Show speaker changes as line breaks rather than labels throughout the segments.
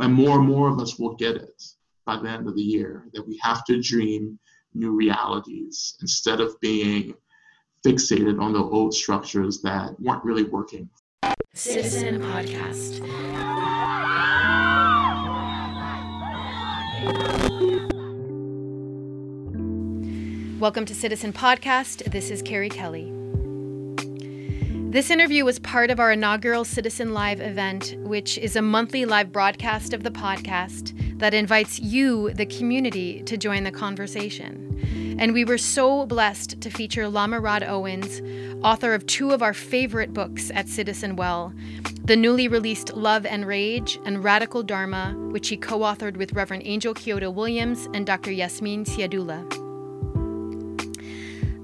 and more and more of us will get it by the end of the year that we have to dream new realities instead of being fixated on the old structures that weren't really working.
Citizen Podcast. Welcome to Citizen Podcast. This is Carrie Kelly. This interview was part of our inaugural Citizen Live event, which is a monthly live broadcast of the podcast that invites you, the community, to join the conversation. And we were so blessed to feature Lama Rod Owens, author of two of our favorite books at Citizen Well the newly released Love and Rage and Radical Dharma, which he co authored with Reverend Angel Kyodo Williams and Dr. Yasmin Syedullah.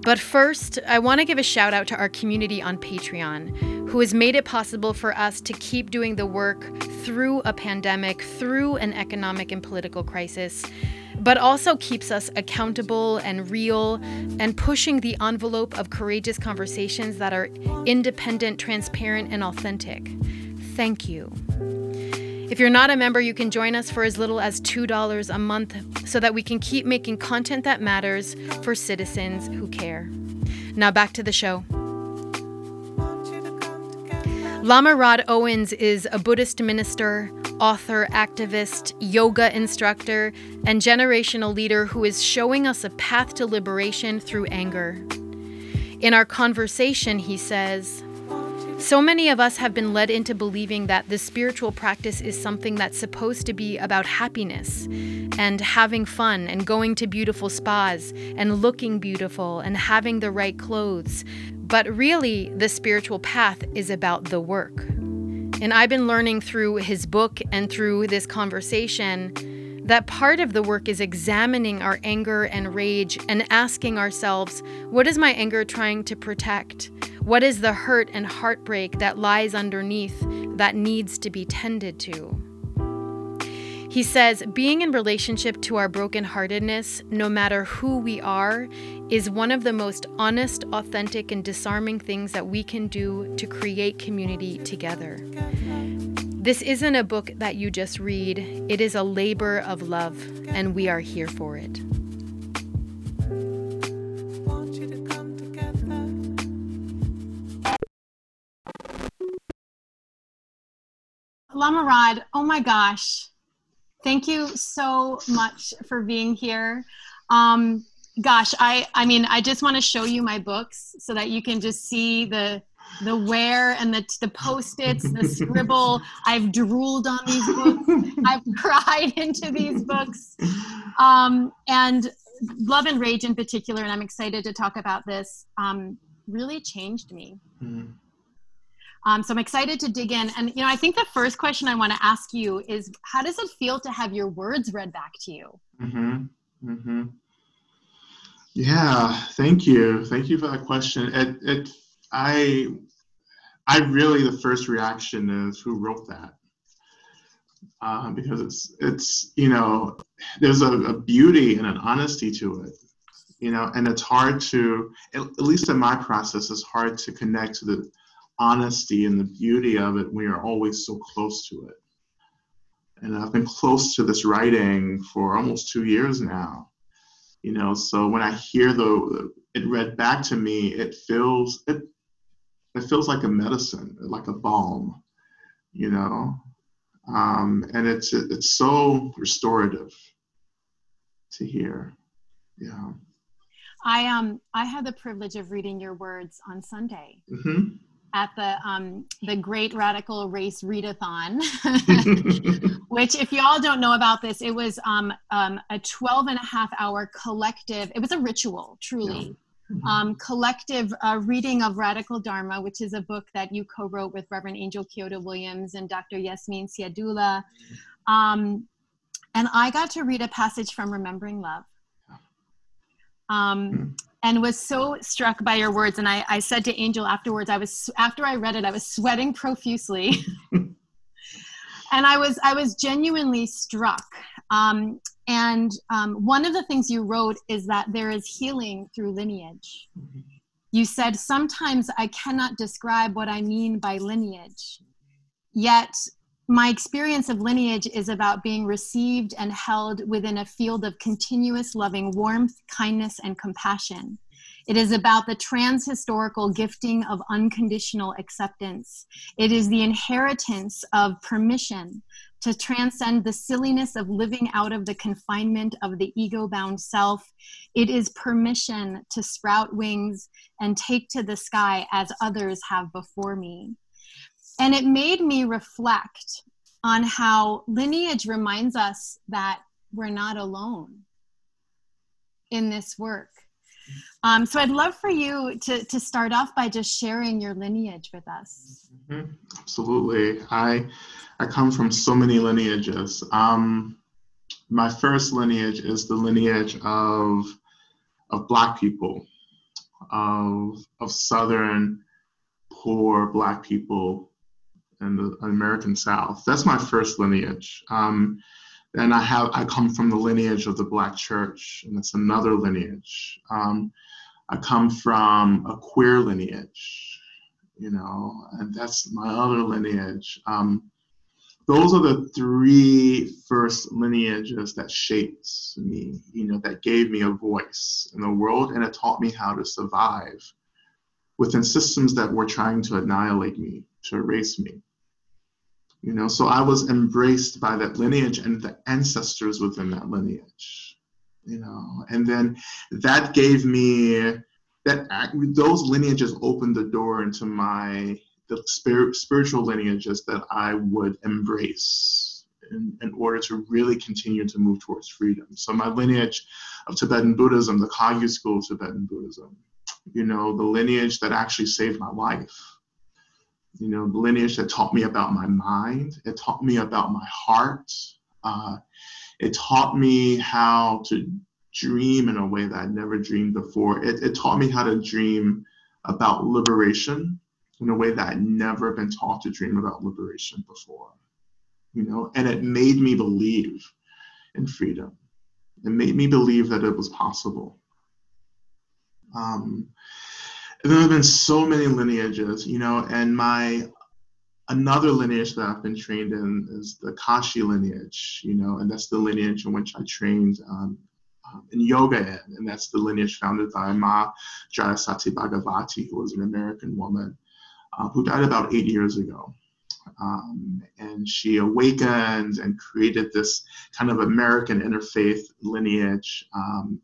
But first, I want to give a shout out to our community on Patreon, who has made it possible for us to keep doing the work through a pandemic, through an economic and political crisis, but also keeps us accountable and real and pushing the envelope of courageous conversations that are independent, transparent, and authentic. Thank you. If you're not a member, you can join us for as little as $2 a month so that we can keep making content that matters for citizens who care. Now back to the show. Lama Rod Owens is a Buddhist minister, author, activist, yoga instructor, and generational leader who is showing us a path to liberation through anger. In our conversation, he says, so many of us have been led into believing that the spiritual practice is something that's supposed to be about happiness and having fun and going to beautiful spas and looking beautiful and having the right clothes. But really, the spiritual path is about the work. And I've been learning through his book and through this conversation that part of the work is examining our anger and rage and asking ourselves, what is my anger trying to protect? What is the hurt and heartbreak that lies underneath that needs to be tended to? He says, being in relationship to our brokenheartedness, no matter who we are, is one of the most honest, authentic, and disarming things that we can do to create community together. This isn't a book that you just read, it is a labor of love, and we are here for it. Lama Rod, oh my gosh. Thank you so much for being here. Um, gosh, I, I mean, I just want to show you my books so that you can just see the, the wear and the, the post-its, the scribble. I've drooled on these books. I've cried into these books. Um, and Love and Rage in particular, and I'm excited to talk about this, um, really changed me. Mm. Um, so I'm excited to dig in. And, you know, I think the first question I want to ask you is how does it feel to have your words read back to you?
Mm-hmm. Mm-hmm. Yeah, thank you. Thank you for that question. It, it, I, I really, the first reaction is who wrote that? Uh, because it's, it's, you know, there's a, a beauty and an honesty to it you know and it's hard to at least in my process it's hard to connect to the honesty and the beauty of it, we are always so close to it. And I've been close to this writing for almost two years now. You know, so when I hear the it read back to me, it feels it it feels like a medicine, like a balm, you know. Um, and it's it's so restorative to hear. Yeah.
I um I had the privilege of reading your words on Sunday. Mm-hmm at the um, the Great Radical Race Readathon, which, if you all don't know about this, it was um, um, a 12 and a half hour collective. It was a ritual, truly. Yeah. Mm-hmm. Um, collective uh, reading of Radical Dharma, which is a book that you co-wrote with Reverend Angel Kyodo Williams and Dr. Yasmin Syedullah. Um, and I got to read a passage from Remembering Love. Um, mm and was so struck by your words. And I, I said to Angel afterwards, I was after I read it, I was sweating profusely. and I was I was genuinely struck. Um, and um, one of the things you wrote is that there is healing through lineage. You said, Sometimes I cannot describe what I mean by lineage, yet my experience of lineage is about being received and held within a field of continuous loving warmth, kindness, and compassion. It is about the transhistorical gifting of unconditional acceptance. It is the inheritance of permission to transcend the silliness of living out of the confinement of the ego bound self. It is permission to sprout wings and take to the sky as others have before me. And it made me reflect on how lineage reminds us that we're not alone in this work. Um, so I'd love for you to, to start off by just sharing your lineage with us.
Mm-hmm. Absolutely. I, I come from so many lineages. Um, my first lineage is the lineage of, of Black people, of, of Southern poor Black people in the American South. That's my first lineage. Um, and I have I come from the lineage of the Black Church, and that's another lineage. Um, I come from a queer lineage, you know, and that's my other lineage. Um, those are the three first lineages that shaped me, you know, that gave me a voice in the world, and it taught me how to survive within systems that were trying to annihilate me, to erase me you know? So i was embraced by that lineage and the ancestors within that lineage you know? And then that gave me that those lineages opened the door into my the spirit, spiritual lineages that i would embrace in, in order to really continue to move towards freedom. So my lineage of tibetan buddhism the kagyu school of tibetan buddhism you know the lineage that actually saved my life you know, lineage that taught me about my mind. It taught me about my heart. Uh, it taught me how to dream in a way that I'd never dreamed before. It, it taught me how to dream about liberation in a way that I'd never been taught to dream about liberation before. You know, and it made me believe in freedom. It made me believe that it was possible. Um, there have been so many lineages, you know, and my another lineage that I've been trained in is the Kashi lineage, you know, and that's the lineage in which I trained um, um, in yoga in, and that's the lineage founded by Ma Jaya Sati Bhagavati, who was an American woman uh, who died about eight years ago. Um, and she awakened and created this kind of American interfaith lineage um,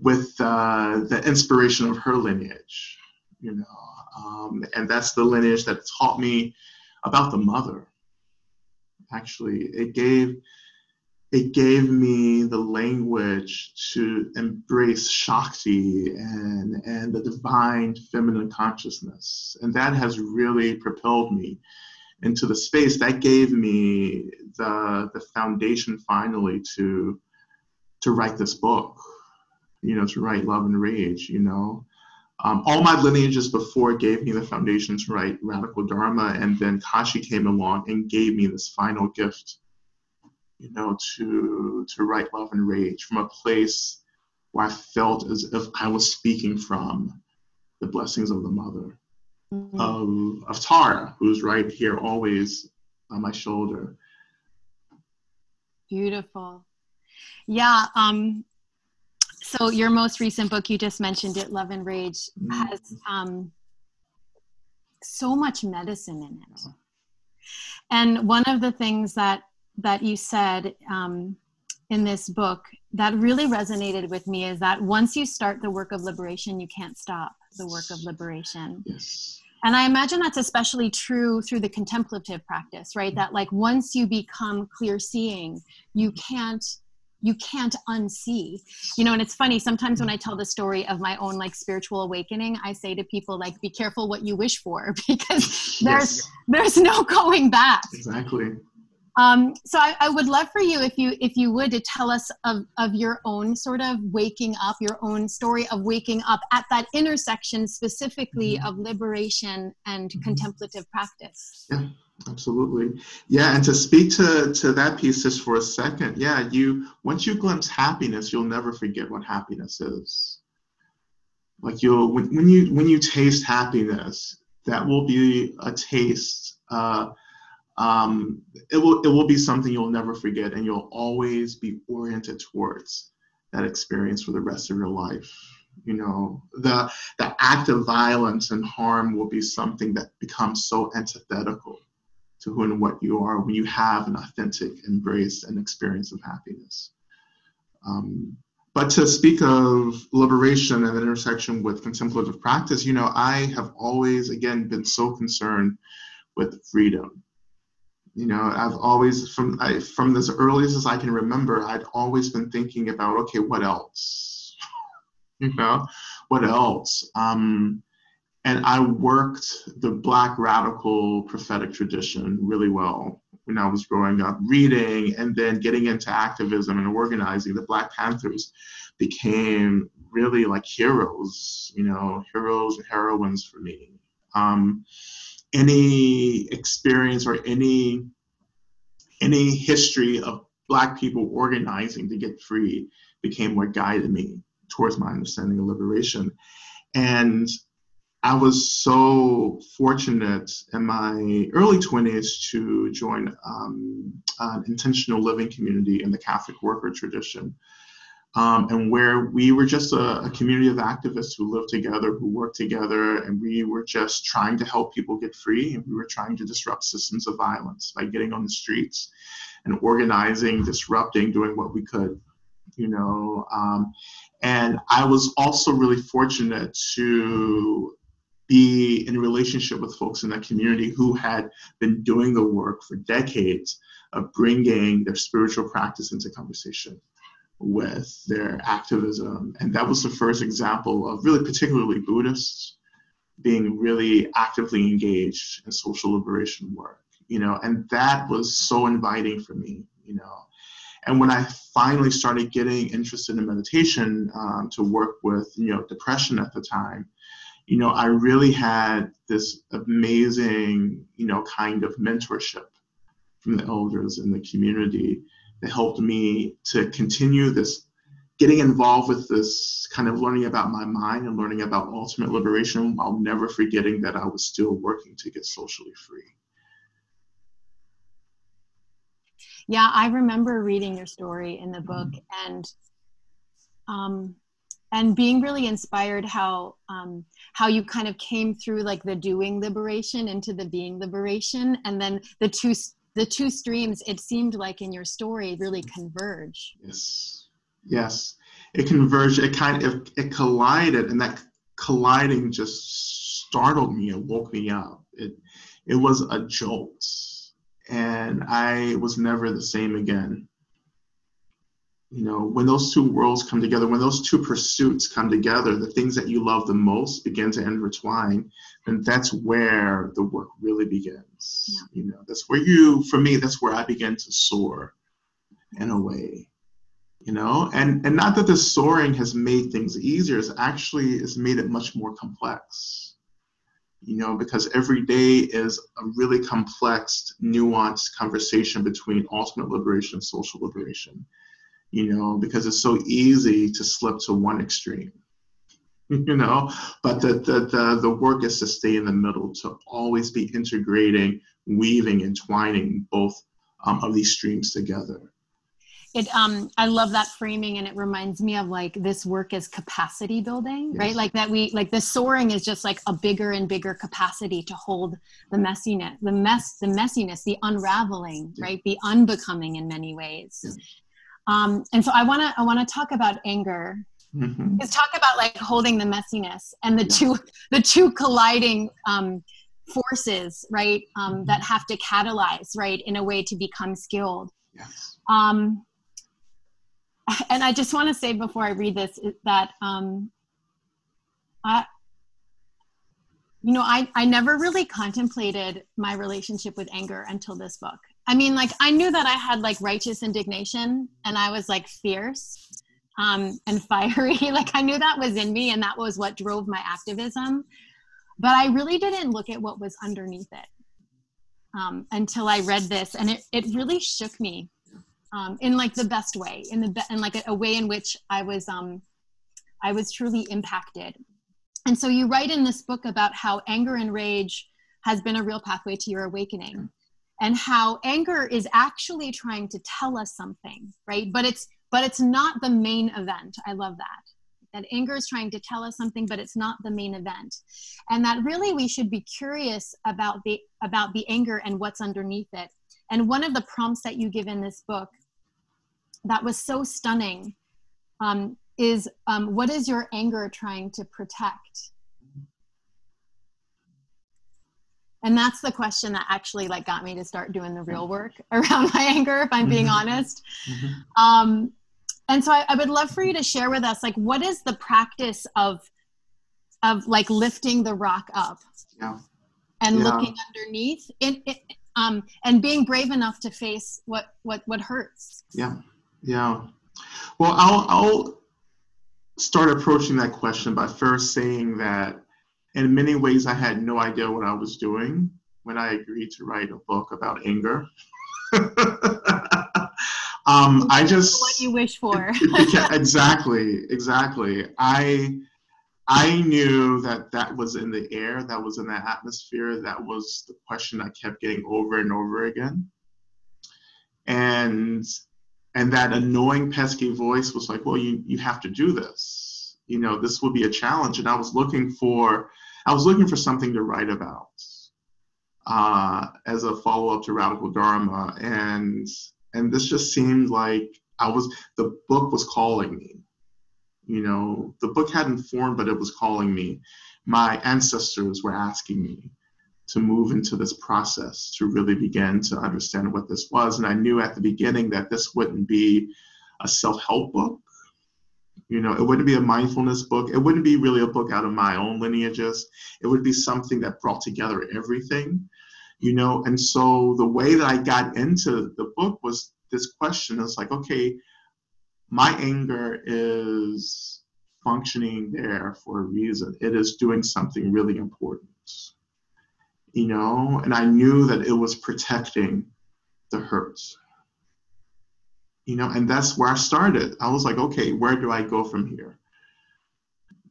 with uh, the inspiration of her lineage, you know. Um, and that's the lineage that taught me about the mother. Actually, it gave it gave me the language to embrace Shakti and, and the divine feminine consciousness. And that has really propelled me into the space that gave me the, the foundation finally to, to write this book you know, to write Love and Rage, you know. Um, all my lineages before gave me the foundation to write Radical Dharma, and then Kashi came along and gave me this final gift, you know, to to write Love and Rage from a place where I felt as if I was speaking from the blessings of the mother, mm-hmm. of, of Tara, who's right here always on my shoulder.
Beautiful. Yeah, um, so your most recent book you just mentioned it love and rage mm-hmm. has um, so much medicine in it and one of the things that that you said um, in this book that really resonated with me is that once you start the work of liberation you can't stop the work of liberation
yes.
and i imagine that's especially true through the contemplative practice right mm-hmm. that like once you become clear seeing you can't you can't unsee you know and it's funny sometimes when i tell the story of my own like spiritual awakening i say to people like be careful what you wish for because there's yes. there's no going back
exactly
um, so I, I, would love for you if you if you would to tell us of, of your own sort of waking up your own story of waking up at that intersection specifically mm-hmm. of liberation and mm-hmm. contemplative practice
yeah absolutely. Yeah and to speak to to that piece just for a second yeah you once you glimpse happiness you'll never forget what happiness is. Like you'll when, when you when you taste happiness that will be a taste uh, um, it will it will be something you'll never forget, and you'll always be oriented towards that experience for the rest of your life. You know, the the act of violence and harm will be something that becomes so antithetical to who and what you are when you have an authentic embrace and experience of happiness. Um, but to speak of liberation and intersection with contemplative practice, you know, I have always, again, been so concerned with freedom. You know, I've always, from I, from as early as I can remember, I'd always been thinking about, okay, what else? you know, what else? Um, and I worked the Black radical prophetic tradition really well when I was growing up, reading and then getting into activism and organizing. The Black Panthers became really like heroes, you know, heroes and heroines for me. Um, any experience or any any history of Black people organizing to get free became what guided me towards my understanding of liberation. And I was so fortunate in my early 20s to join um, an intentional living community in the Catholic worker tradition. Um, and where we were just a, a, community of activists who lived together, who worked together, and we were just trying to help people get free, and we were trying to disrupt systems of violence by getting on the streets and organizing, disrupting, doing what we could, you know. Um, and I was also really fortunate to be in a relationship with folks in that community who had been doing the work for decades of bringing their spiritual practice into conversation with their activism. And that was the first example of really, particularly Buddhists, being really actively engaged in social liberation work, you know, and that was so inviting for me, you know. And when I finally started getting interested in meditation um, to work with, you know, depression at the time, you know, I really had this amazing, you know, kind of mentorship from the elders in the community that helped me to continue this getting involved with this kind of learning about my mind and learning about ultimate liberation while never forgetting that I was still working to get socially free.
Yeah, I remember reading your story in the book mm-hmm. and um, and being really inspired how um, how you kind of came through like the doing liberation into the being liberation. And then the two the two streams it seemed like in your story really converge.
Yes. Yes. It converged. It kind of it, it collided and that colliding just startled me and woke me up. It it was a jolt. And i was never the same again you know when those two worlds come together when those two pursuits come together the things that you love the most begin to intertwine and that's where the work really begins. Yeah. you know that's where you for me that's where i begin to soar in a way you know? And and not that the soaring has made things easier it's actually it's made it much more complex. You know because every day is a really complex nuanced conversation between ultimate liberation and social liberation you know, because it's so easy to slip to one extreme, you know. But the, the, the, the work is to stay in the middle, to always be integrating, weaving, and twining both um, of these streams together.
It, um, I love that framing, and it reminds me of like this work is capacity building, yes. right? Like that we like the soaring is just like a bigger and bigger capacity to hold the messiness, the mess, the messiness, the unraveling, yeah. right? The unbecoming in many ways. Yeah. Um, and so I want to I want to talk about anger. Mm-hmm. Is talk about like holding the messiness and the two the two colliding um, forces, right? Um, mm-hmm. That have to catalyze, right, in a way to become skilled. Yes. Um, and I just want to say before I read this that um, I, you know, I, I never really contemplated my relationship with anger until this book. I mean, like I knew that I had like righteous indignation and I was like fierce um, and fiery. like I knew that was in me and that was what drove my activism. But I really didn't look at what was underneath it um, until I read this, and it it really shook me um, in like the best way, in the be- in like a, a, way in which I was um, I was truly impacted. And so you write in this book about how anger and rage has been a real pathway to your awakening and how anger is actually trying to tell us something right? But it's but it's not the main event. I love that. That anger is trying to tell us something but it's not the main event. And that really we should be curious about the about the anger and what's underneath it. And one of the prompts that you give in this book that was so stunning um, is um, what is your anger trying to protect and that's the question that actually like got me to start doing the real work around my anger if i'm being mm-hmm. honest mm-hmm. um, and so I, I, would love for you to share with us like what is the practice of of like lifting the rock up
yeah.
and yeah. looking underneath it, it, um, and being brave enough to face what what what hurts
yeah yeah well i'll i'll start approaching that question by first saying that in many ways i had no idea what i was doing when i agreed to write a book about anger Um, I just
what you wish for.
exactly, exactly. I I knew that that was in the air, that was in the atmosphere, that was the question I kept getting over and over again, and and that annoying, pesky voice was like, "Well, you you have to do this. You know, this will be a challenge." And I was looking for I was looking for something to write about uh, as a follow up to Radical Dharma, and and this just seemed like I was the book was calling me. You know, the book hadn't formed, but it was calling me. My ancestors were asking me to move into this process to really begin to understand what this was. And I knew at the beginning that this wouldn't be a self help book. You know, it wouldn't be a mindfulness book. It wouldn't be really a book out of my own lineages. It would be something that brought together everything you know? And so the way that i got into the book was this question. It's like okay my anger is functioning there for a reason. It is doing something really important you know? And i knew that it was protecting the hurt you know and that's where i started. I was like okay where do i go from here?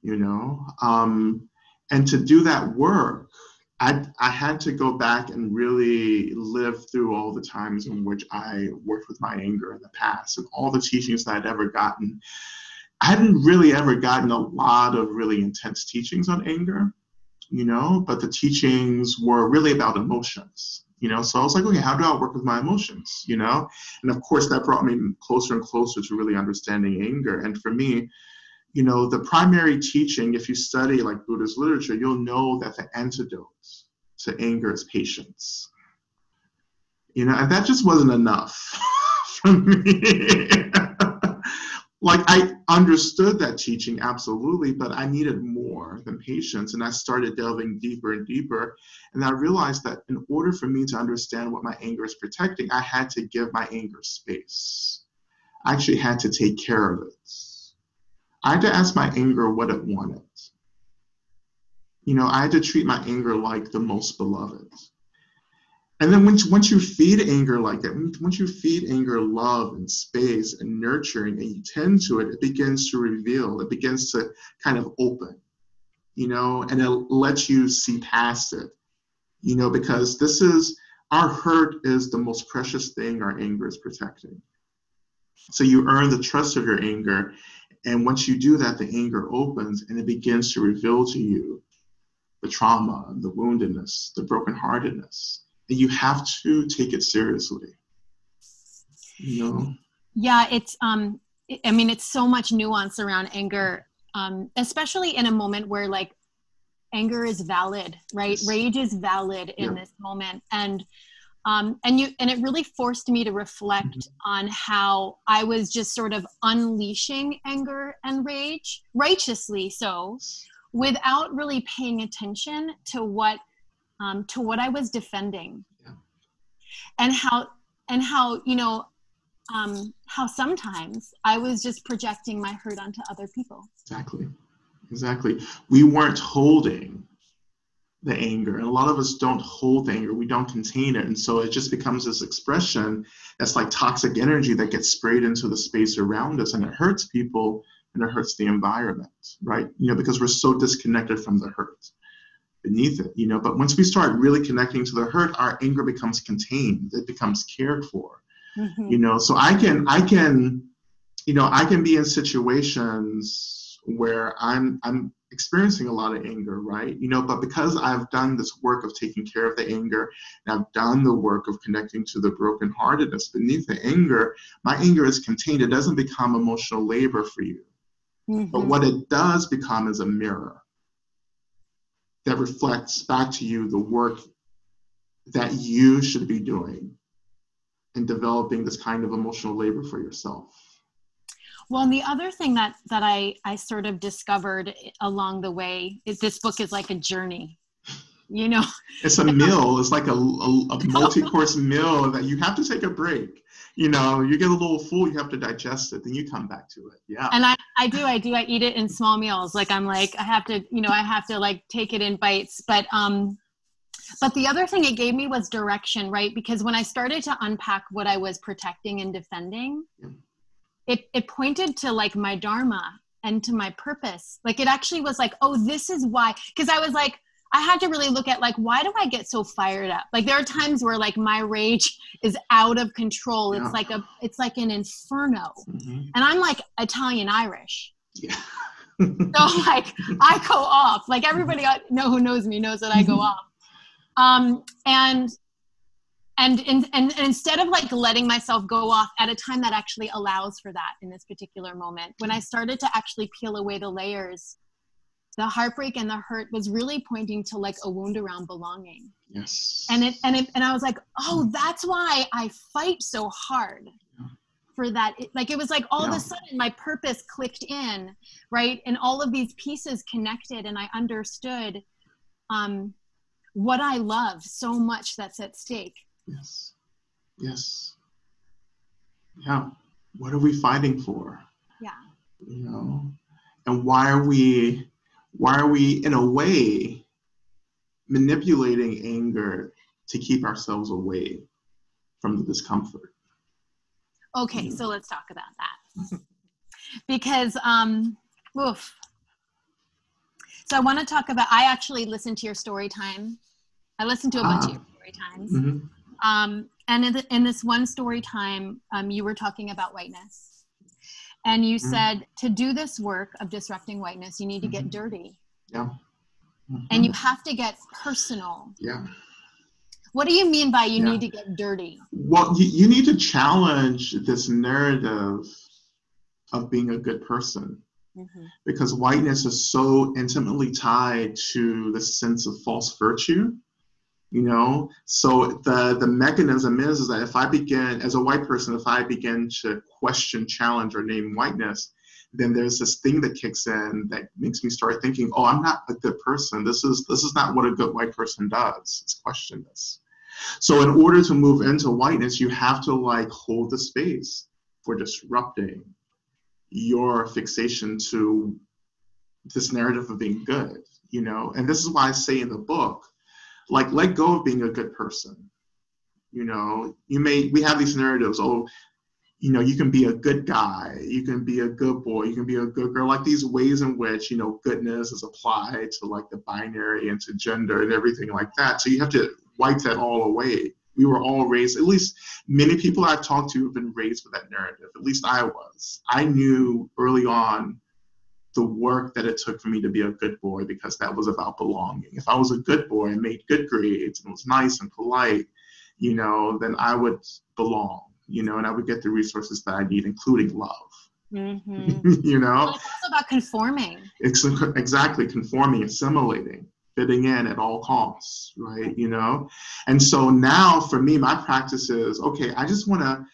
You know um and to do that work I, I had to go back and really live through all the times in which I worked with my anger in the past and all the teachings that I'd ever gotten. I hadn't really ever gotten a lot of really intense teachings on anger, you know, but the teachings were really about emotions, you know. So I was like, okay, how do I work with my emotions, you know? And of course, that brought me closer and closer to really understanding anger. And for me, you know, the primary teaching, if you study like Buddhist literature, you'll know that the antidote to anger is patience. You know, and that just wasn't enough for me. like I understood that teaching absolutely, but I needed more than patience. And I started delving deeper and deeper. And I realized that in order for me to understand what my anger is protecting, I had to give my anger space. I actually had to take care of it I had to ask my anger what it wanted. You know, I had to treat my anger like the most beloved. And then once, once you feed anger like that, once you feed anger love and space and nurturing and you tend to it, it begins to reveal, it begins to kind of open, you know, and it lets you see past it, you know, because this is our hurt is the most precious thing our anger is protecting. So you earn the trust of your anger and once you do that, the anger opens and it begins to reveal to you the trauma, the woundedness, the brokenheartedness. And you have to take it seriously. You know?
Yeah, it's um I mean it's so much nuance around anger, um, especially in a moment where like anger is valid, right? Yes. Rage is valid in yeah. this moment. And um, and you and it really forced me to reflect mm-hmm. on how i was just sort of unleashing anger and rage righteously so without really paying attention to what um, to what i was defending yeah. and how and how you know um, how sometimes i was just projecting my hurt onto other people
exactly exactly we weren't holding the anger. And a lot of us don't hold anger, we don't contain it. And so it just becomes this expression that's like toxic energy that gets sprayed into the space around us and it hurts people and it hurts the environment, right? You know, because we're so disconnected from the hurt. Beneath it, you know. But once we start really connecting to the hurt, our anger becomes contained. It becomes cared for, mm-hmm. you know. So I can, I can, you know, I can be in situations where I'm, I'm experiencing a lot of anger, right? You know, but because I've done this work of taking care of the anger, and I've done the work of connecting to the brokenheartedness beneath the anger, my anger is contained. It doesn't become emotional labor for you. Mm-hmm. But what it does become is a mirror that reflects back to you the work that you should be doing in developing this kind of emotional labor for yourself.
Well, and the other thing that that I I sort of discovered along the way is this book is like a journey. You know,
it's a meal. It's like a, a, a multi-course meal that you have to take a break. You know, you get a little full, you have to digest it, then you come back to it. Yeah.
And I I do I do I eat it in small meals. Like I'm like I have to you know I have to like take it in bites. But um, but the other thing it gave me was direction, right? Because when I started to unpack what I was protecting and defending. Yeah it it pointed to like my dharma and to my purpose like it actually was like oh this is why because i was like i had to really look at like why do i get so fired up? Like there are times where like my rage is out of control. It's like a it's like an inferno. Mm-hmm. and i'm like italian irish. Yeah. So like i go off. Like everybody I know who knows me knows that i go off. Um and and, and, and instead of like letting myself go off at a time that actually allows for that in this particular moment when i started to actually peel away the layers the heartbreak and the hurt was really pointing to like a wound around belonging
yes
and it and it and i was like oh that's why i fight so hard for that it, like it was like all yeah. of a sudden my purpose clicked in right and all of these pieces connected and i understood um what i love so much that's at stake
Yes. Yes. Yeah. What are we fighting for?
Yeah.
You know, and why are we, why are we in a way manipulating anger to keep ourselves away from the discomfort?
Okay, so let's talk about that. because, um, oof. So I want to talk about, I actually listened to your story time. I listened to a bunch of ah. your story times. Mm-hmm. Um, and in, the, in, this one story time, um, you were talking about whiteness. And you mm-hmm. said to do this work of disrupting whiteness, you need to get mm-hmm. dirty.
Yeah.
Mm-hmm. And you have to get personal.
Yeah.
What do you mean by you yeah. need to get dirty?
Well, you, you need to challenge this narrative of being a good person. Mm-hmm. Because whiteness is so intimately tied to the sense of false virtue you know? So the the mechanism is, is that if i begin as a white person if i begin to question challenge or name whiteness then there's this thing that kicks in that makes me start thinking oh i'm not a good person. This is this is not what a good white person does. It's question this so in order to move into whiteness you have to like hold the space for disrupting your fixation to this narrative of being good you know? And this is why i say in the book like let go of being a good person. You know you may we have these narratives oh you know you can be a good guy you can be a good boy you can be a good girl like these ways in which you know goodness is applied to like the binary and to gender and everything like that. So you have to wipe that all away. We were all raised at least many people i've talked to have been raised with that narrative at least i was. I knew early on the work that it took for me to be a good boy because that was about belonging. If I was a good boy and made good grades and was nice and polite, you know, then I would belong, you know, and I would get the resources that I need, including love. Mm-hmm. you know,
well, it's also about conforming.
It's exactly conforming, assimilating, fitting in at all costs, right? You know, and so now for me, my practice is okay. I just want to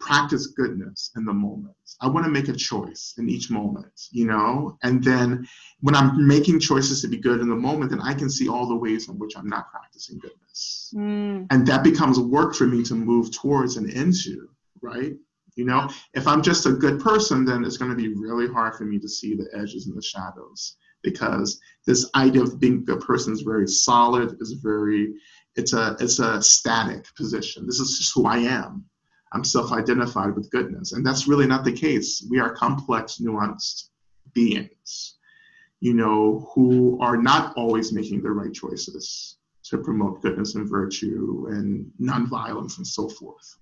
practice goodness in the moment. I want to make a choice in each moment, you know? And then when I'm making choices to be good in the moment, then I can see all the ways in which I'm not practicing goodness. Mm. And that becomes work for me to move towards and into, right? You know, if I'm just a good person, then it's going to be really hard for me to see the edges and the shadows because this idea of being a good person is very solid, is very, it's a, it's a static position. This is just who I am I'm self identified with goodness. And that's really not the case. We are complex, nuanced beings. you know, who are not always making the right choices to promote goodness and virtue and nonviolence and so forth.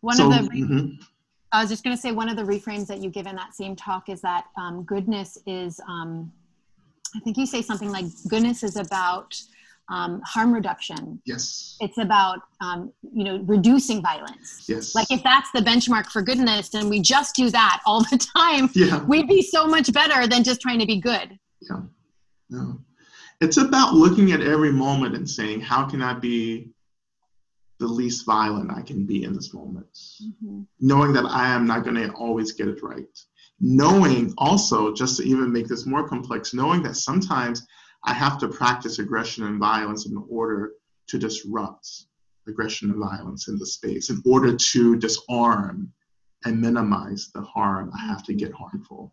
One so, of the mm-hmm. I was just going to say one of the reframes that you give in that same talk is that um, goodness is, um, I think you say something like goodness is about um, harm reduction.
Yes.
It's about um, you know reducing violence.
Yes.
Like if that's the benchmark for goodness, and we just do that all the time,
yeah.
we'd be so much better than just trying to be good.
Yeah. No. It's about looking at every moment and saying, how can I be the least violent I can be in this moment? Mm-hmm. Knowing that I am not going to always get it right. Knowing also, just to even make this more complex, knowing that sometimes I have to practice aggression and violence in order to disrupt aggression and violence in the space, in order to disarm and minimize the harm I have to get harmful.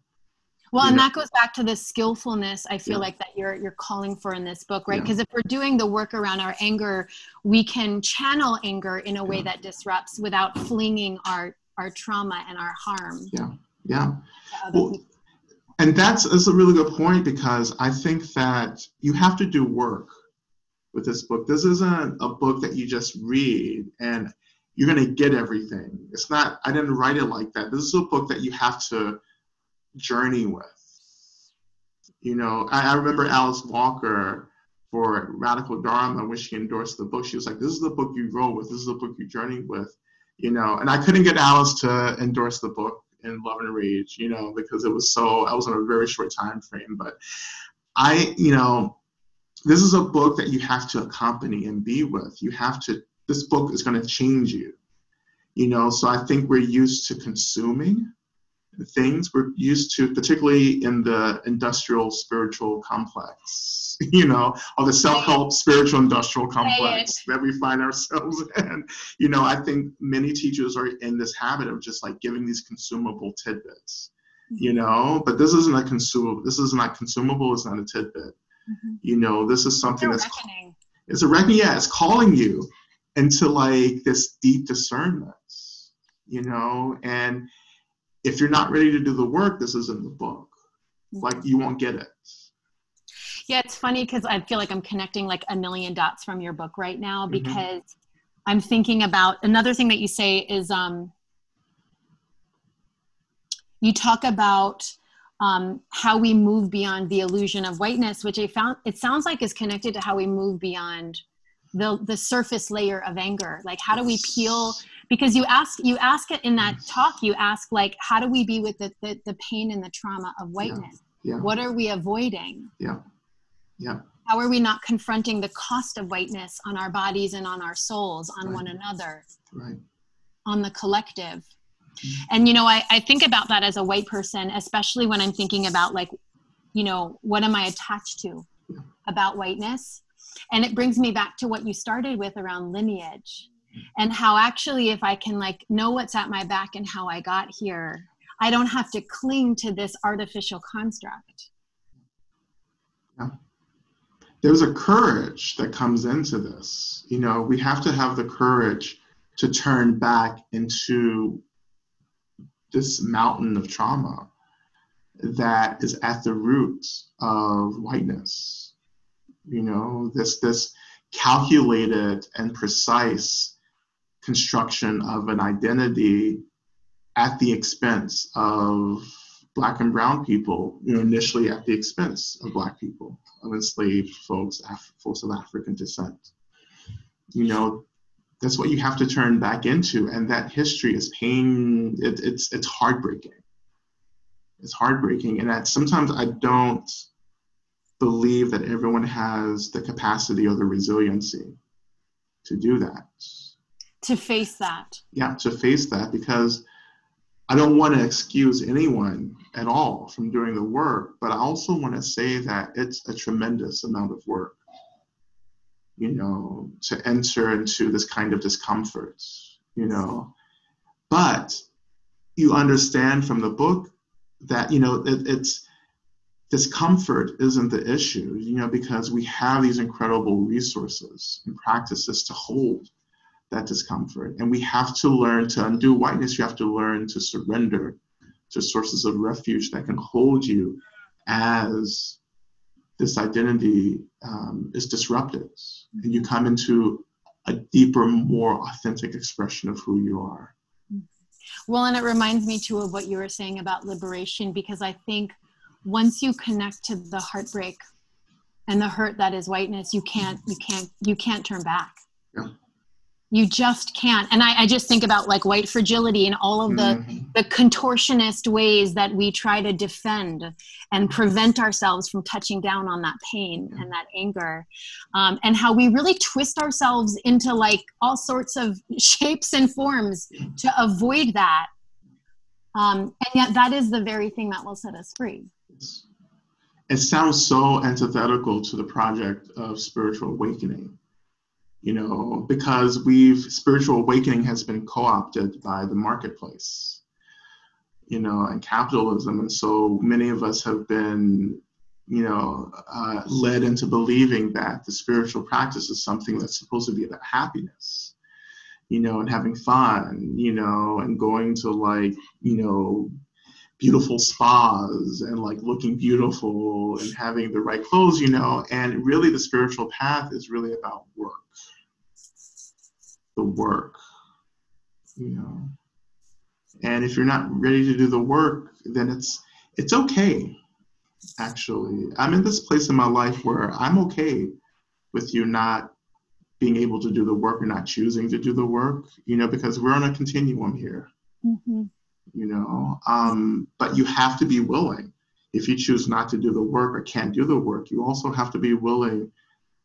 Well, and that goes back to the skillfulness I feel yeah. like that you're you're calling for in this book, right? Because yeah. if we're doing the work around our anger, we can channel anger in a way that disrupts without flinging our our trauma and our harm.
Yeah, yeah. Well, and that's, that's a really good point because I think that you have to do work with this book. This isn't a book that you just read and you're going to get everything. It's not, I didn't write it like that. This is a book that you have to journey with. You know, I, I remember Alice Walker for Radical Dharma when she endorsed the book. She was like, This is the book you grow with, this is the book you journey with. You know, and I couldn't get Alice to endorse the book in Love and Rage, you know, because it was so I was on a very short time frame. But I, you know, this is a book that you have to accompany and be with. You have to. This book is going to change you. You know, so I think we're used to consuming things we're used to, particularly in the industrial spiritual complex, you know, or the self help spiritual industrial complex that we find ourselves in. You know, I think many teachers are in this habit of just like giving these consumable tidbits, you mm-hmm. know, but this isn't a consumable, this is not consumable, it's not a tidbit. Mm-hmm. You know, this is something that's, reckoning. it's a reckoning, yeah, it's calling you into like this deep discernment, you know, and if you're not ready to do the work, this isn't the book. Like you won't get it.
Yeah, it's funny because I feel like I'm connecting like a million dots from your book right now mm-hmm. because mm-hmm. I'm thinking about another thing that you say is um, you talk about um, how we move beyond the illusion of whiteness, which I found it sounds like is connected to how we move beyond the the surface layer of anger. Like how do we peel because you ask you ask it in that talk you ask like how do we be with the the, the pain and the trauma of whiteness
yeah. yeah.
what are we avoiding
yeah yeah
how are we not confronting the cost of whiteness on our bodies and on our souls on right. one another
right
on the collective mm-hmm. and you know I, I think about that as a white person especially when i'm thinking about like you know what am i attached to yeah. about whiteness and it brings me back to what you started with around lineage and how actually if i can like know what's at my back and how i got here i don't have to cling to this artificial construct.
Yeah. there's a courage that comes into this. You know we have to have the courage to turn back into this mountain of trauma that is at the root of whiteness you know this this calculated and precise construction of an identity at the expense of black and brown people, you know, initially at the expense of black people, of enslaved folks, Af- folks of African descent. You know, that's what you have to turn back into, and that history is pain. It, it's it's heartbreaking. It's heartbreaking, and that sometimes I don't believe that everyone has the capacity or the resiliency to do that.
To face that.
Yeah to face that because i don't want to excuse anyone at all from doing the work but i also want to say that it's a tremendous amount of work you know to enter into this kind of discomfort you know. But you understand from the book that you know it, it's discomfort isn't the issue you know because we have these incredible resources and practices to hold that discomfort. And we have to learn to undo whiteness. You have to learn to surrender to sources of refuge that can hold you as this identity um, is disrupted and you come into a deeper, more authentic expression of who you are.
Well, and it reminds me too of what you were saying about liberation because I think once you connect to the heartbreak and the hurt that is whiteness, you can't, you can't, you can't turn back.
Yeah.
You just can't. And I, I, just think about like white fragility and all of the mm-hmm. the contortionist ways that we try to defend and prevent ourselves from touching down on that pain and that anger um, and how we really twist ourselves into like all sorts of shapes and forms to avoid that. Um, and yet that is the very thing that will set us free
it sounds so antithetical to the project of spiritual awakening you know, because we've spiritual awakening has been co-opted by the marketplace, you know, and capitalism, and so many of us have been, you know, uh, led into believing that the spiritual practice is something that's supposed to be about happiness, you know, and having fun, you know, and going to like, you know, beautiful spas and like looking beautiful and having the right clothes, you know, and really the spiritual path is really about work the work, you know. And if you're not ready to do the work, then it's it's okay. Actually, I'm in this place in my life where I'm okay with you not being able to do the work or not choosing to do the work, you know, because we're on a continuum here. Mm-hmm. You know, um, but you have to be willing. If you choose not to do the work or can't do the work, you also have to be willing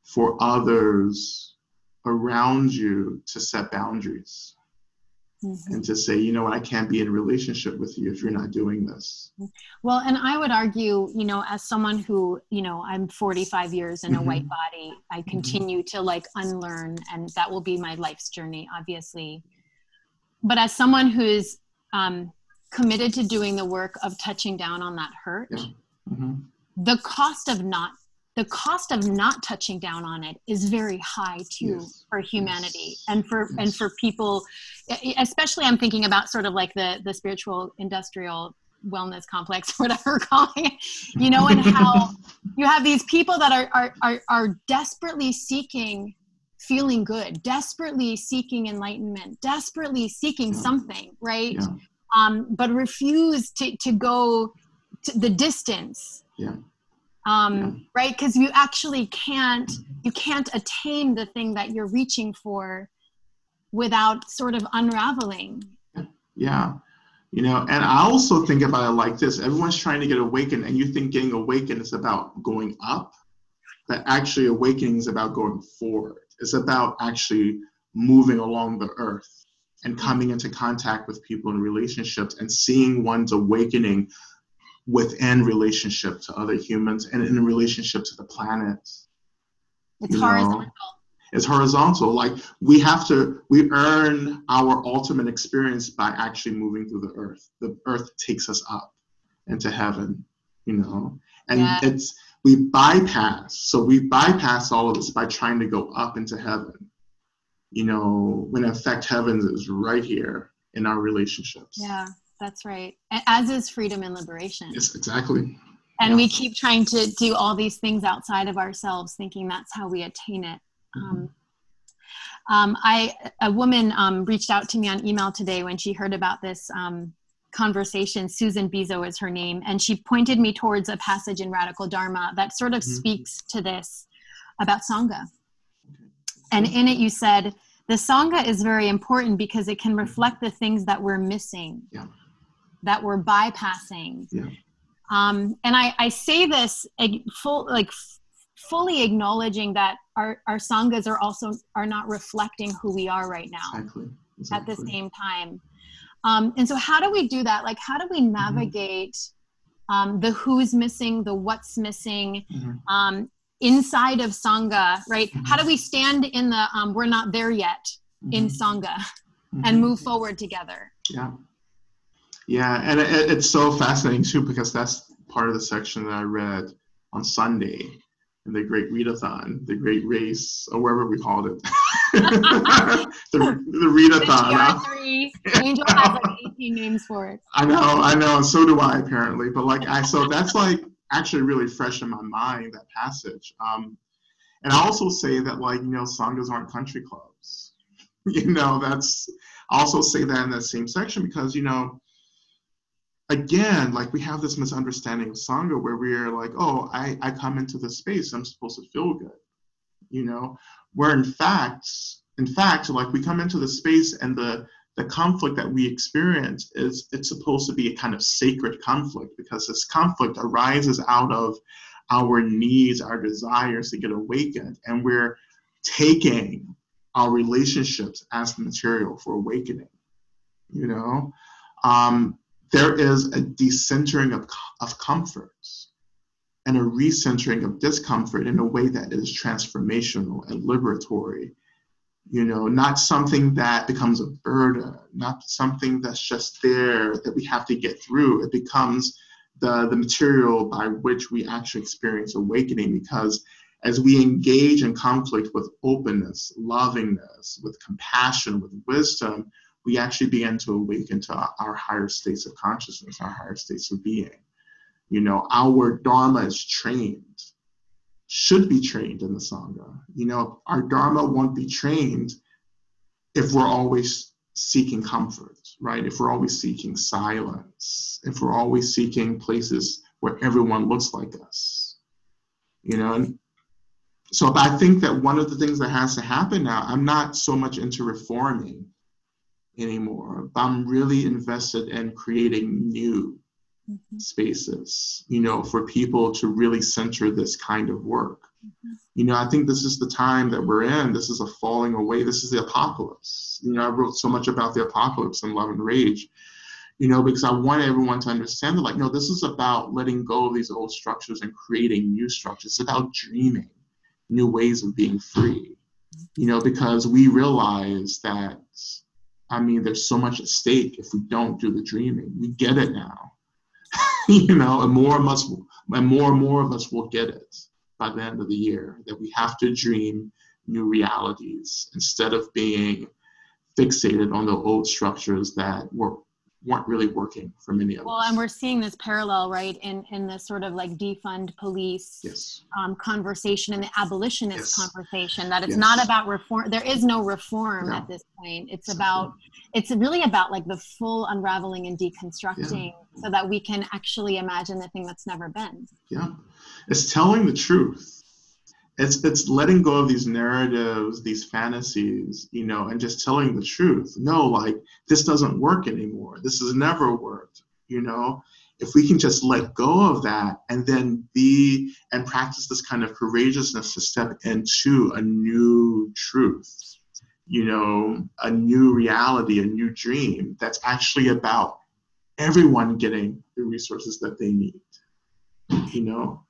for others around you to set boundaries mm-hmm. and to say, you know what, I can't be in relationship with you if you're not doing this.
Well, and I would argue, you know, as someone who, you know, I'm 45 years in a mm-hmm. white body, I mm-hmm. continue mm-hmm. to like unlearn, and that will be my life's journey, obviously. But as someone who's um, committed to doing the work of touching down on that hurt, yeah. Mm-hmm. the cost of not the cost of not touching down on it is very high too yes. for humanity yes. and for yes. and for people especially i'm thinking about sort of like the the spiritual industrial wellness complex whatever we're calling it you know and how you have these people that are are are, are desperately seeking feeling good desperately seeking enlightenment desperately seeking yeah. something right? Yeah. um, but refuse to to go to the distance.
Yeah.
Um, right? Because you actually can't you can't attain the thing that you're reaching for without sort of unraveling.
Yeah. You know and i also think about it like this. Everyone's trying to get awakened and you think getting awakened is about going up but actually awakening is about going forward it's about actually moving along the earth and coming into contact with people and relationships and seeing one's awakening within relationship to other humans and in relationship to the planet.
It's horizontal. Know?
It's horizontal. Like we have to, we earn our ultimate experience by actually moving through the earth. The earth takes us up into heaven, you know, and yeah. it's, we bypass. So we bypass all of this by trying to go up into heaven, you know, when in fact heaven is right here in our relationships.
Yeah. That's right. As is freedom and liberation.
Yes, exactly.
And yeah. we keep trying to do all these things outside of ourselves, thinking that's how we attain it. Mm-hmm. Um, um, I a woman um, reached out to me on email today when she heard about this um, conversation. Susan Bizo is her name, and she pointed me towards a passage in Radical Dharma that sort of mm-hmm. speaks to this about sangha. And in it, you said the sangha is very important because it can reflect the things that we're missing.
Yeah
that we're bypassing.
Yeah.
Um, and I, I say this full, like fully acknowledging that our, our sanghas are also are not reflecting who we are right now
exactly. Exactly.
at the same time. Um, and so how do we do that? Like how do we mm-hmm. navigate mm-hmm. um, the who's missing, the what's missing, mm-hmm. um, inside of sangha, right? Mm-hmm. How do we stand in the um, we're not there yet in mm-hmm. sangha and mm-hmm. move forward together?
Yeah. Yeah, and it, it's so fascinating too because that's part of the section that I read on Sunday in the Great Readathon, the Great Race, or wherever we called it. the, the Readathon.
Three. Angel has like 18 names for it.
I know, I know, and so do I apparently. But like, I so that's like actually really fresh in my mind that passage. Um, and I also say that like you know sanghas aren't country clubs. you know that's I also say that in that same section because you know again like we have this misunderstanding of sangha where we're like oh I I come into the space I'm supposed to feel good, you know where in fact in fact like we come into the space and the the conflict that we experience is it's supposed to be a kind of sacred conflict because this conflict arises out of our needs, our desires to get awakened, and we're taking our relationships as the material for awakening. You know, um, there is a decentering of, of comforts and a recentering of discomfort in a way that is transformational and liberatory you know, not something that becomes a burden, not something that's just there that we have to get through. It becomes the, the material by which we actually experience awakening because as we engage in conflict with openness, lovingness, with compassion, with wisdom, we actually begin to awaken to our, higher states of consciousness, our higher states of being. You know, our Dharma is trained should be trained in the Sangha. You know, our Dharma won't be trained if we're always seeking comfort, right? If we're always seeking silence, if we're always seeking places where everyone looks like us, you know. And so I think that one of the things that has to happen now, I'm not so much into reforming anymore, but I'm really invested in creating new mm-hmm. spaces, you know, for people to really center this kind of work. Mm-hmm. You know, I think this is the time that we're in. This is a falling away. This is the apocalypse. You know, I wrote so much about the apocalypse in Love and Rage, you know, because I want everyone to understand that, like, no, this is about letting go of these old structures and creating new structures. It's about dreaming new ways of being free, you know, because we realize that, I mean, there's so much at stake if we don't do the dreaming. We get it now you know, and more of us, and more and more of us will get it by the end of the year that we have to dream new realities instead of being fixated on the old structures that were weren't really working for many of
well,
us.
Well, and we're seeing this parallel, right, in in this sort of like defund police
yes.
um, conversation and the abolitionist yes. conversation. That it's yes. not about reform. There is no reform no. at this point. It's about it's really about like the full unraveling and deconstructing, yeah. so that we can actually imagine the thing that's never been.
Yeah, it's telling the truth it's it's letting go of these narratives these fantasies you know and just telling the truth. No like this doesn't work anymore. This has never worked you know? If we can just let go of that and then be and practice this kind of courageousness to step into a new truth you know a new reality a new dream that's actually about everyone getting the resources that they need you know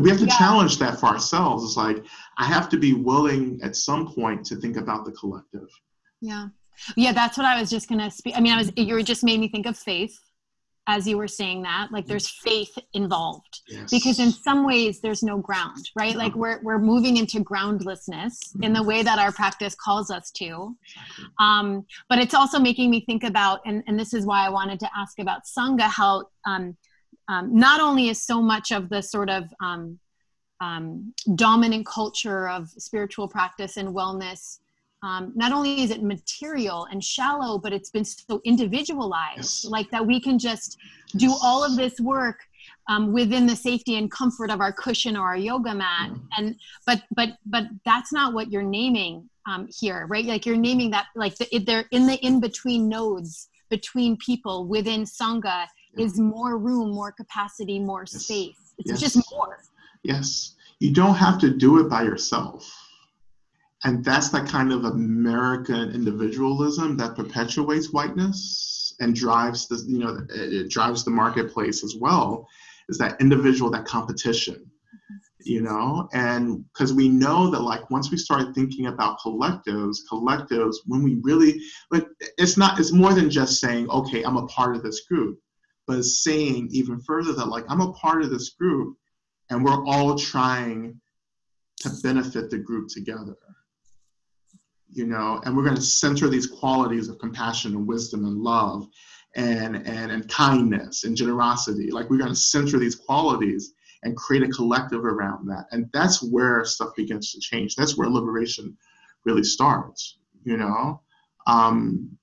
we have to yeah. challenge that for ourselves. It's like i have to be willing at some point to think about the collective.
Yeah. Yeah that's what i was just gonna speak i mean i was you just made me think of faith as you were saying that like there's faith involved. Yes. because in some ways there's no ground right? Like we're, we're moving into groundlessness in the way that our practice calls us to. Um, but it's also making me think about and, and this is why i wanted to ask about sangha how um, um, not only is so much of the sort of um, um, dominant culture of spiritual practice and wellness um, not only is it material and shallow but it's been so individualized yes. like that we can just do all of this work um, within the safety and comfort of our cushion or our yoga mat mm. and but but but that's not what you're naming um, here right like you're naming that like the, they're in the in between nodes between people within sangha is more room, more capacity, more yes. space. It's yes. just more.
Yes. You don't have to do it by yourself. And that's that kind of American individualism that perpetuates whiteness and drives the, you know, it drives the marketplace as well, is that individual, that competition you know and because we know that like once we start thinking about collectives collectives when we really but it's not it's more than just saying okay i'm a part of this group but saying even further that like I'm a part of this group and we're all trying to benefit the group together. You know, and we're going to center these qualities of compassion and wisdom and love and, and, and kindness and generosity. Like we're going to center these qualities and create a collective around that. And that's where stuff begins to change. That's where liberation really starts, you know? Um,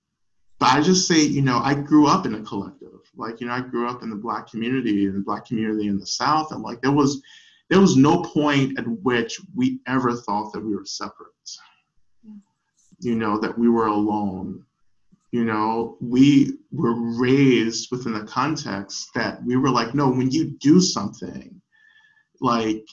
but I just say, you know, I grew up in a collective. Like, you know, I grew up in the black community and the black community in the South. And like, there was, there was no point at which we ever thought that we were separate, you know, that we were alone. You know, we were raised within the context that we were like, no, when you do something, like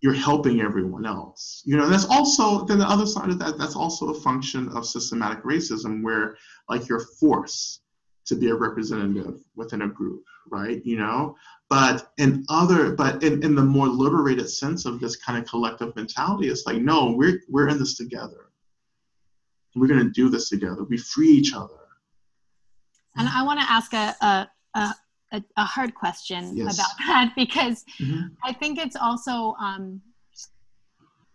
you're helping everyone else. You know, that's also then the other side of that, that's also a function of systematic racism where like you're forced to be a representative within a group, right? You know, but in other, but in, in the more liberated sense of this kind of collective mentality, it's like, no, we're we're in this together. We're gonna do this together. We free each other.
And I want to ask a, a, a a, a hard question yes. about that because mm-hmm. I think it's also um,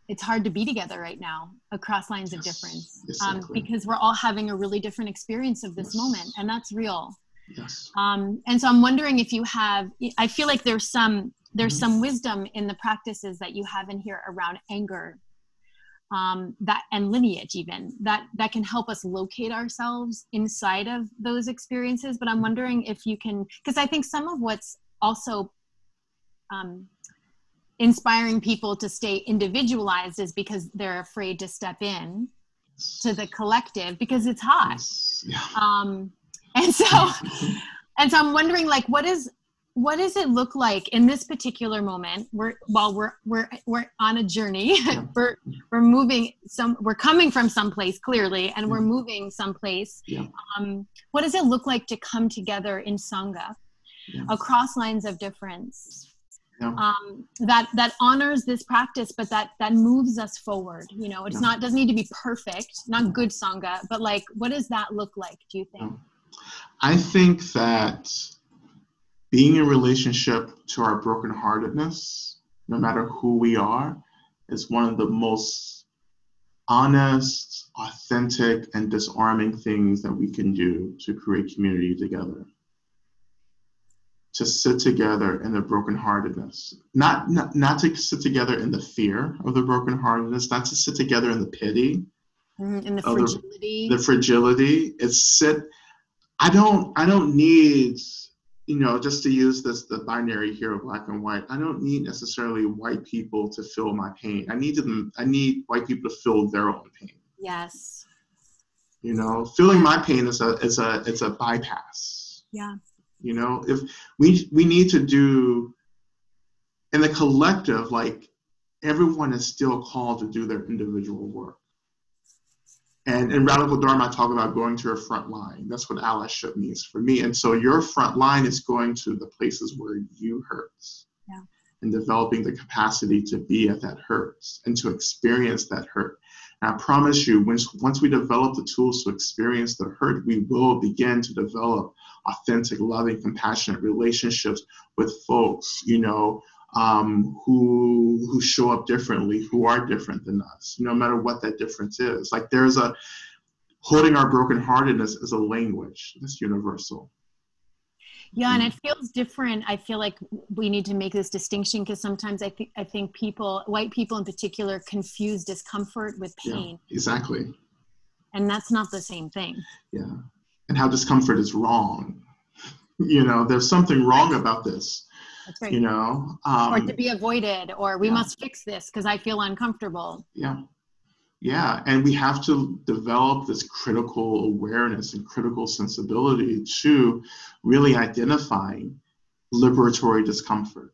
it's hard to be together right now across lines yes. of difference um, exactly. um, because we're all having a really different experience of this yes. moment, and that's real. Yes. Um, and so I'm wondering if you have. I feel like there's some there's mm-hmm. some wisdom in the practices that you have in here around anger um, that and lineage even that that can help us locate ourselves inside of those experiences but i'm wondering if you can because i think some of what's also um, inspiring people to stay individualized is because they're afraid to step in to the collective because it's hot yeah. um, and so and so i'm wondering like what is what does it look like in this particular moment we're while we're we're we're on a journey yeah. we're we're moving some we're coming from someplace clearly and we're moving someplace yeah. um, what does it look like to come together in sangha yeah. across lines of difference um, that that honors this practice but that that moves us forward you know? It's not doesn't need to be perfect not good sangha but like what does that look like do you think?
I think that being in relationship to our brokenheartedness, no matter who we are, is one of the most honest, authentic, and disarming things that we can do to create community together. To sit together in the brokenheartedness, not, not not to sit together in the fear of the brokenheartedness, not to sit together in the pity,
mm, in the fragility.
The, the fragility. It's sit. I don't. I don't need you know, just to use this the binary here of black and white, I don't need necessarily white people to feel my pain. I need them. I need white people to feel their own pain.
Yes.
You know, feeling my pain is a is a it's a bypass.
Yeah.
You know, if we we need to do in the collective, like everyone is still called to do their individual work. And in Radical Dharma, I talk about going to your front line. That's what allyship means for me. And so your front line is going to the places where you hurts yeah. and developing the capacity to be at that hurts and to experience that hurt. And I promise you, once, once we develop the tools to experience the hurt, we will begin to develop authentic, loving, compassionate relationships with folks, you know, um, who who show up differently, who are different than us, no matter what that difference is. Like there's a holding our brokenheartedness as a language that's universal.
Yeah, and it feels different. I feel like we need to make this distinction because sometimes I think I think people, white people in particular, confuse discomfort with pain.
Yeah, exactly.
And that's not the same thing.
Yeah, and how discomfort is wrong. You know, there's something wrong about this that's right. You know,
um, or to be avoided, or we yeah. must fix this because I feel uncomfortable.
Yeah. Yeah, and we have to develop this critical awareness and critical sensibility to really identifying liberatory discomfort.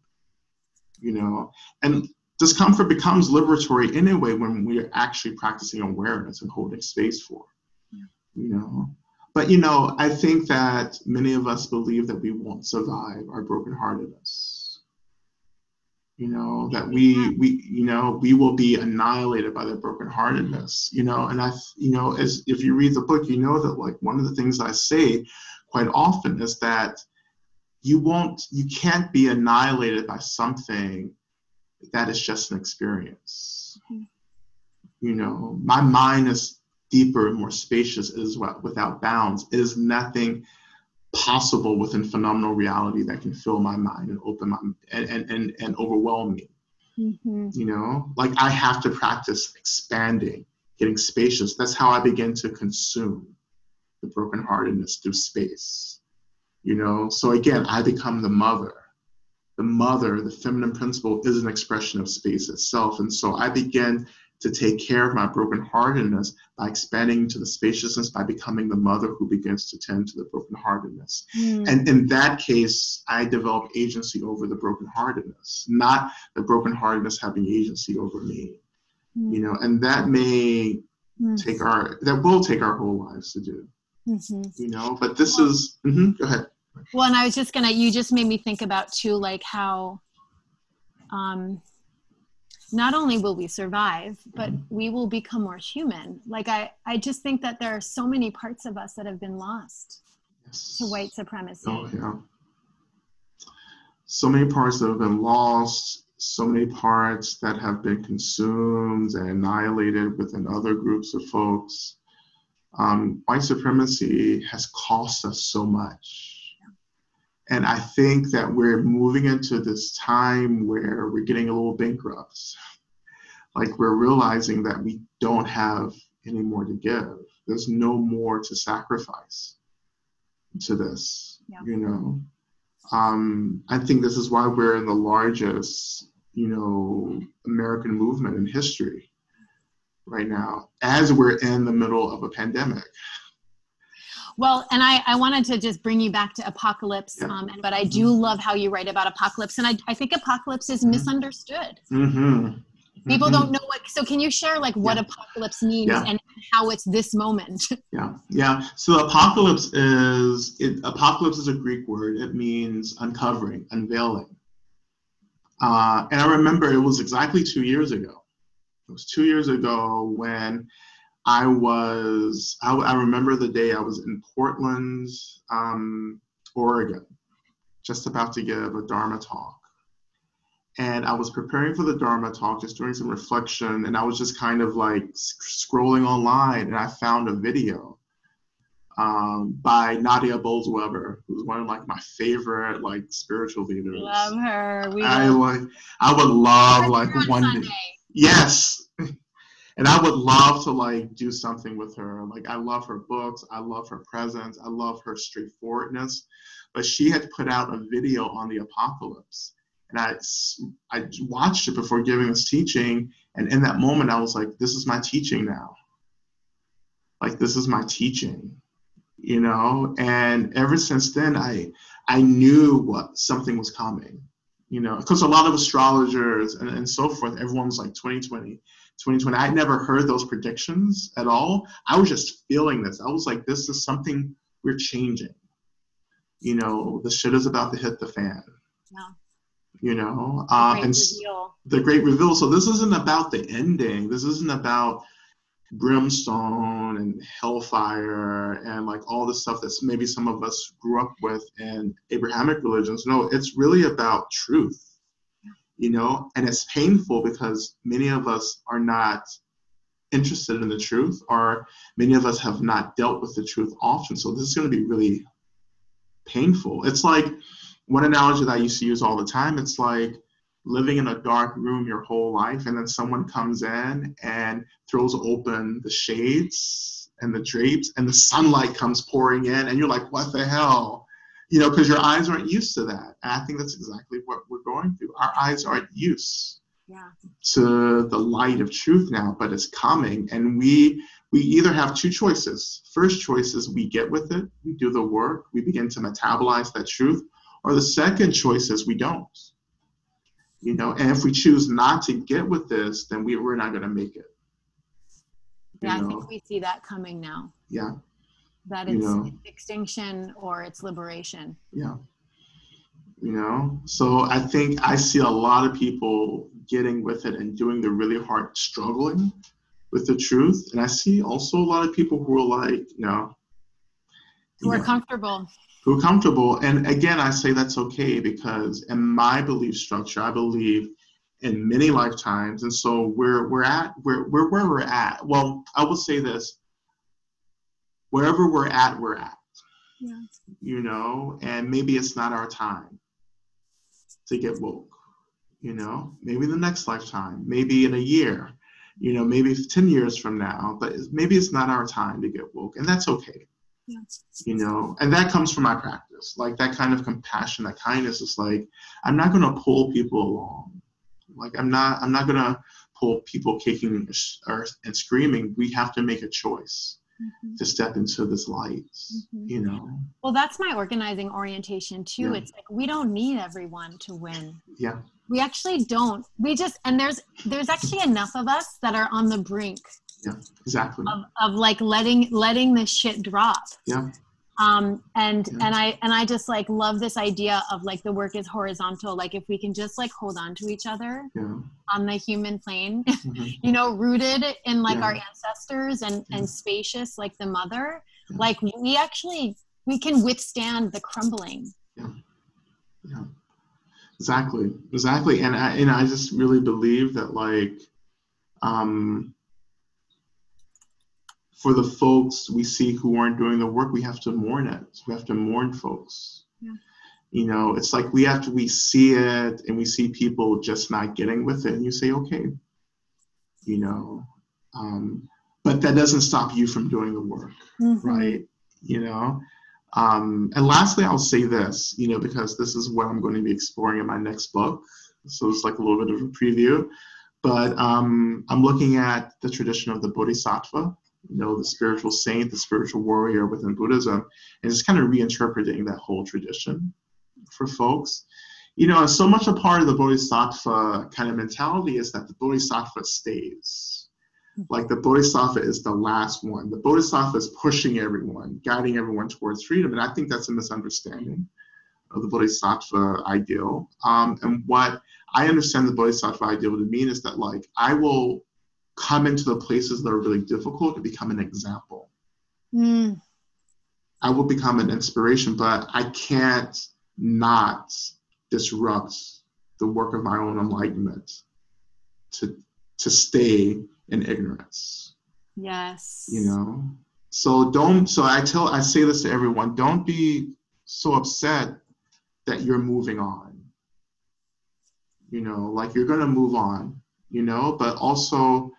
You know, and discomfort becomes liberatory anyway when we're actually practicing awareness and holding space for. You know, but you know, I think that many of us believe that we won't survive our brokenheartedness. You know, that we we you know, we will be annihilated by the brokenheartedness, you know, and I you know, as if you read the book, you know that like one of the things I say quite often is that you won't you can't be annihilated by something that is just an experience. Mm-hmm. You know, my mind is deeper and more spacious well without bounds. Is nothing possible within phenomenal reality that can fill my mind and open my and and and, and overwhelm me. Mm-hmm. you know like i have to practice expanding getting spacious. That's how i begin to consume the brokenheartedness through space. You know so again i become the mother. The mother the feminine principle is an expression of space itself. And so i begin to take care of my brokenheartedness by expanding into the spaciousness, by becoming the mother who begins to tend to the brokenheartedness. Mm. And in that case, I develop agency over the brokenheartedness, not the brokenheartedness having agency over me. Mm. You know, and that may mm. take our that will take our whole lives to do. Mm-hmm. You know, but this well, is mm-hmm, go ahead.
Well, and I was just gonna you just made me think about too, like how um not only will we survive but mm-hmm. we will become more human. Like i i just think that there are so many parts of us that have been lost yes. to white supremacy.
Oh yeah. So many parts that have been lost so many parts that have been consumed and annihilated within other groups of folks. Um, white supremacy has cost us so much and I think that we're moving into this time where we're getting a little bankrupt. Like we're realizing that we don't have any more to give. There's no more to sacrifice to this, yeah. you know. Um, I think this is why we're in the largest, you know, American movement in history right now, as we're in the middle of a pandemic.
Well, and I, I wanted to just bring you back to apocalypse, um, but I do mm-hmm. love how you write about apocalypse, and I, I think apocalypse is mm-hmm. misunderstood. Mm-hmm. People mm-hmm. don't know what. So, can you share like what yeah. apocalypse means yeah. and how it's this moment?
Yeah, yeah. So, apocalypse is it, apocalypse is a Greek word. It means uncovering, unveiling. Uh, and I remember it was exactly two years ago. It was two years ago when I was, I, I remember the day I was in Portland, um, Oregon, just about to give a Dharma talk. And I was preparing for the Dharma talk, just doing some reflection, and I was just kind of like scrolling online, and I found a video um, by Nadia Bolz-Weber, who's one of like my favorite like spiritual leaders.
Love her.
We I like. I would love like one day. Yes, and I would love to like do something with her. Like I love her books, I love her presence, I love her straightforwardness. But she had put out a video on the apocalypse, and I I watched it before giving this teaching, and in that moment I was like, this is my teaching now. Like this is my teaching, you know. And ever since then, I I knew what something was coming, you know, because a lot of astrologers and, and so forth, everyone was like 2020 2020. I'd never heard those predictions at all. I was just feeling this. I was like, this is something we're changing. You know, the shit is about to hit the fan. Yeah. You know, uh, and reveal. the great reveal. So this isn't about the ending. This isn't about brimstone and hellfire and like all the stuff that maybe some of us grew up with in Abrahamic religions. No, it's really about truth you know, and it's painful because many of us are not interested in the truth, or many of us have not dealt with the truth often. So this is going to be really painful. It's like one analogy that I used to use all the time. It's like living in a dark room your whole life, and then someone comes in and throws open the shades and the drapes, and the sunlight comes pouring in, and you're like, "What the hell?" You know, because your eyes aren't used to that. And I think that's exactly what we're going through. Our eyes aren't used yeah. to the light of truth now, but it's coming. And we we either have two choices. First choice is we get with it, we do the work, we begin to metabolize that truth, or the second choice is we don't. You know, and if we choose not to get with this, then we, we're not going to make it.
Yeah, know? I think we see that coming now.
Yeah
that it's, you know, extinction or it's liberation.
Yeah. You know, so I think I see a lot of people getting with it and doing the really hard struggling with the truth. And I see also a lot of people who are like, no.
Who are know, comfortable.
Who are comfortable. And again, I say that's okay because in my belief structure, I believe in many lifetimes. And so we're we're at we're, we're where we're at. Well, I will say this wherever we're at, we're at. Yeah. You know, and maybe it's not our time to get woke. You know, maybe the next lifetime, maybe in a year, you know, maybe 10 years from now, but maybe it's not our time to get woke, and that's okay. Yeah. You know, and that comes from my practice. Like that kind of compassion, that kindness is like, I'm not going to pull people along. Like I'm not, I'm not going to pull people kicking and screaming. We have to make a choice mm-hmm. to step into this light mm-hmm. you know?
Well that's my organizing orientation too. Yeah. it's like we don't need everyone to win.
Yeah.
We actually don't. We just and there's there's actually enough of us that are on the brink
yeah exactly.
of, of like letting letting this shit drop.
Yeah
um and yeah. and i and i just like love this idea of like the work is horizontal like if we can just like hold on to each other
yeah.
on the human plane mm-hmm. you know rooted in like yeah. our ancestors and and spacious like the mother like we actually we can withstand the crumbling
yeah yeah exactly exactly and i and i just really believe that like um for the folks we see who aren't doing the work, we have to mourn it. We have to mourn folks. Yeah. You know, it's like we have to, we see it and we see people just not getting with it, and you say, okay, you know, um, but that doesn't stop you from doing the work, mm-hmm. right? You know, um, and lastly, I'll say this, you know, because this is what I'm going to be exploring in my next book. So it's like a little bit of a preview. But um, I'm looking at the tradition of the Bodhisattva, you know, the spiritual saint, the spiritual warrior within Buddhism, and just kind of reinterpreting that whole tradition for folks. You know, so much a part of the Bodhisattva kind of mentality is that the Bodhisattva stays. Like the Bodhisattva is the last one. The Bodhisattva is pushing everyone, guiding everyone towards freedom. And I think that's a misunderstanding of the Bodhisattva ideal. Um, and what I understand the Bodhisattva ideal to mean is that, like, I will come into the places that are really difficult to become an example.
Mm.
I will become an inspiration, but I can't not disrupt the work of my own enlightenment to to stay in ignorance.
Yes.
You know. So don't so I tell I say this to everyone, don't be so upset that you're moving on. You know, like you're going to move on, you know, but also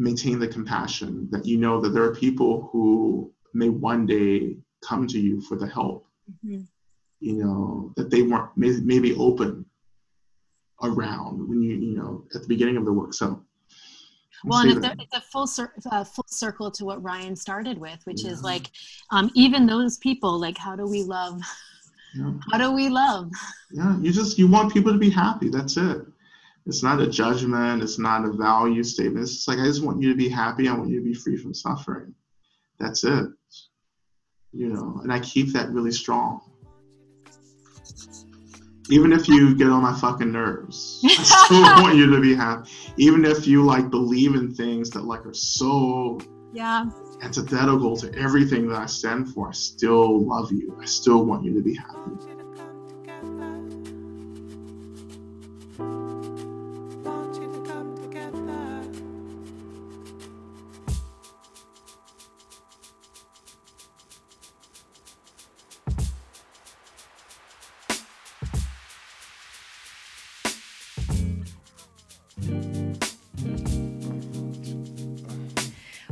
maintain the compassion that you know that there are people who may one day come to you for the help mm-hmm. you know that they weren't may, maybe open around when you you know at the beginning of the work so
well and it's a, it's a, full cir- uh, full circle to what ryan started with which yeah. is like um, even those people like how do we love yeah. how do we love
yeah you just you want people to be happy that's it it's not a judgment. It's not a value statement. It's like, I just want you to be happy. I want you to be free from suffering. That's it. You know, and I keep that really strong. Even if you get on my fucking nerves, I still want you to be happy. Even if you like believe in things that like are so
yeah
antithetical to everything that I stand for, I still love you. I still want you to be happy.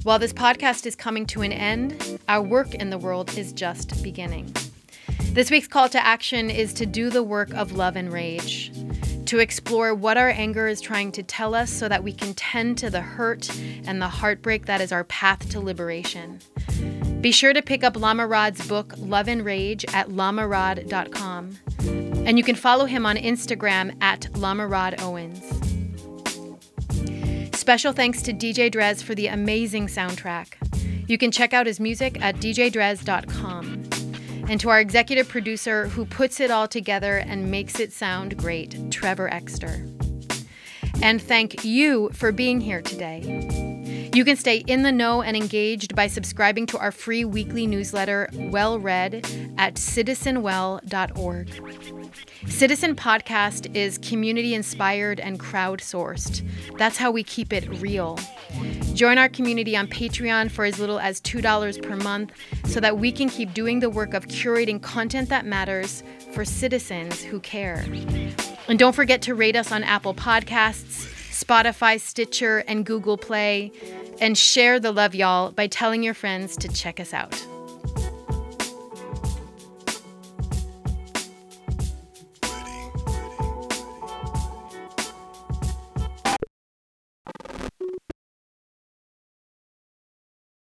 While this podcast is coming to an end, our work in the world is just beginning. This week's call to action is to do the work of love and rage, to explore what our anger is trying to tell us so that we can tend to the hurt and the heartbreak that is our path to liberation. Be sure to pick up Lama Rod's book, Love and Rage, at lamarod.com. And you can follow him on Instagram at lamarodowens. Special thanks to DJ Drez for the amazing soundtrack. You can check out his music at djdrez.com. And to our executive producer who puts it all together and makes it sound great, Trevor Exter. And thank you for being here today. You can stay in the know and engaged by subscribing to our free weekly newsletter, Well Read, at citizenwell.org. Citizen Podcast is community inspired and crowdsourced. That's how we keep it real. Join our community on Patreon for as little as $2 per month so that we can keep doing the work of curating content that matters for citizens who care. And don't forget to rate us on Apple Podcasts, Spotify, Stitcher, and Google Play. And share the love, y'all, by telling your friends to check us out.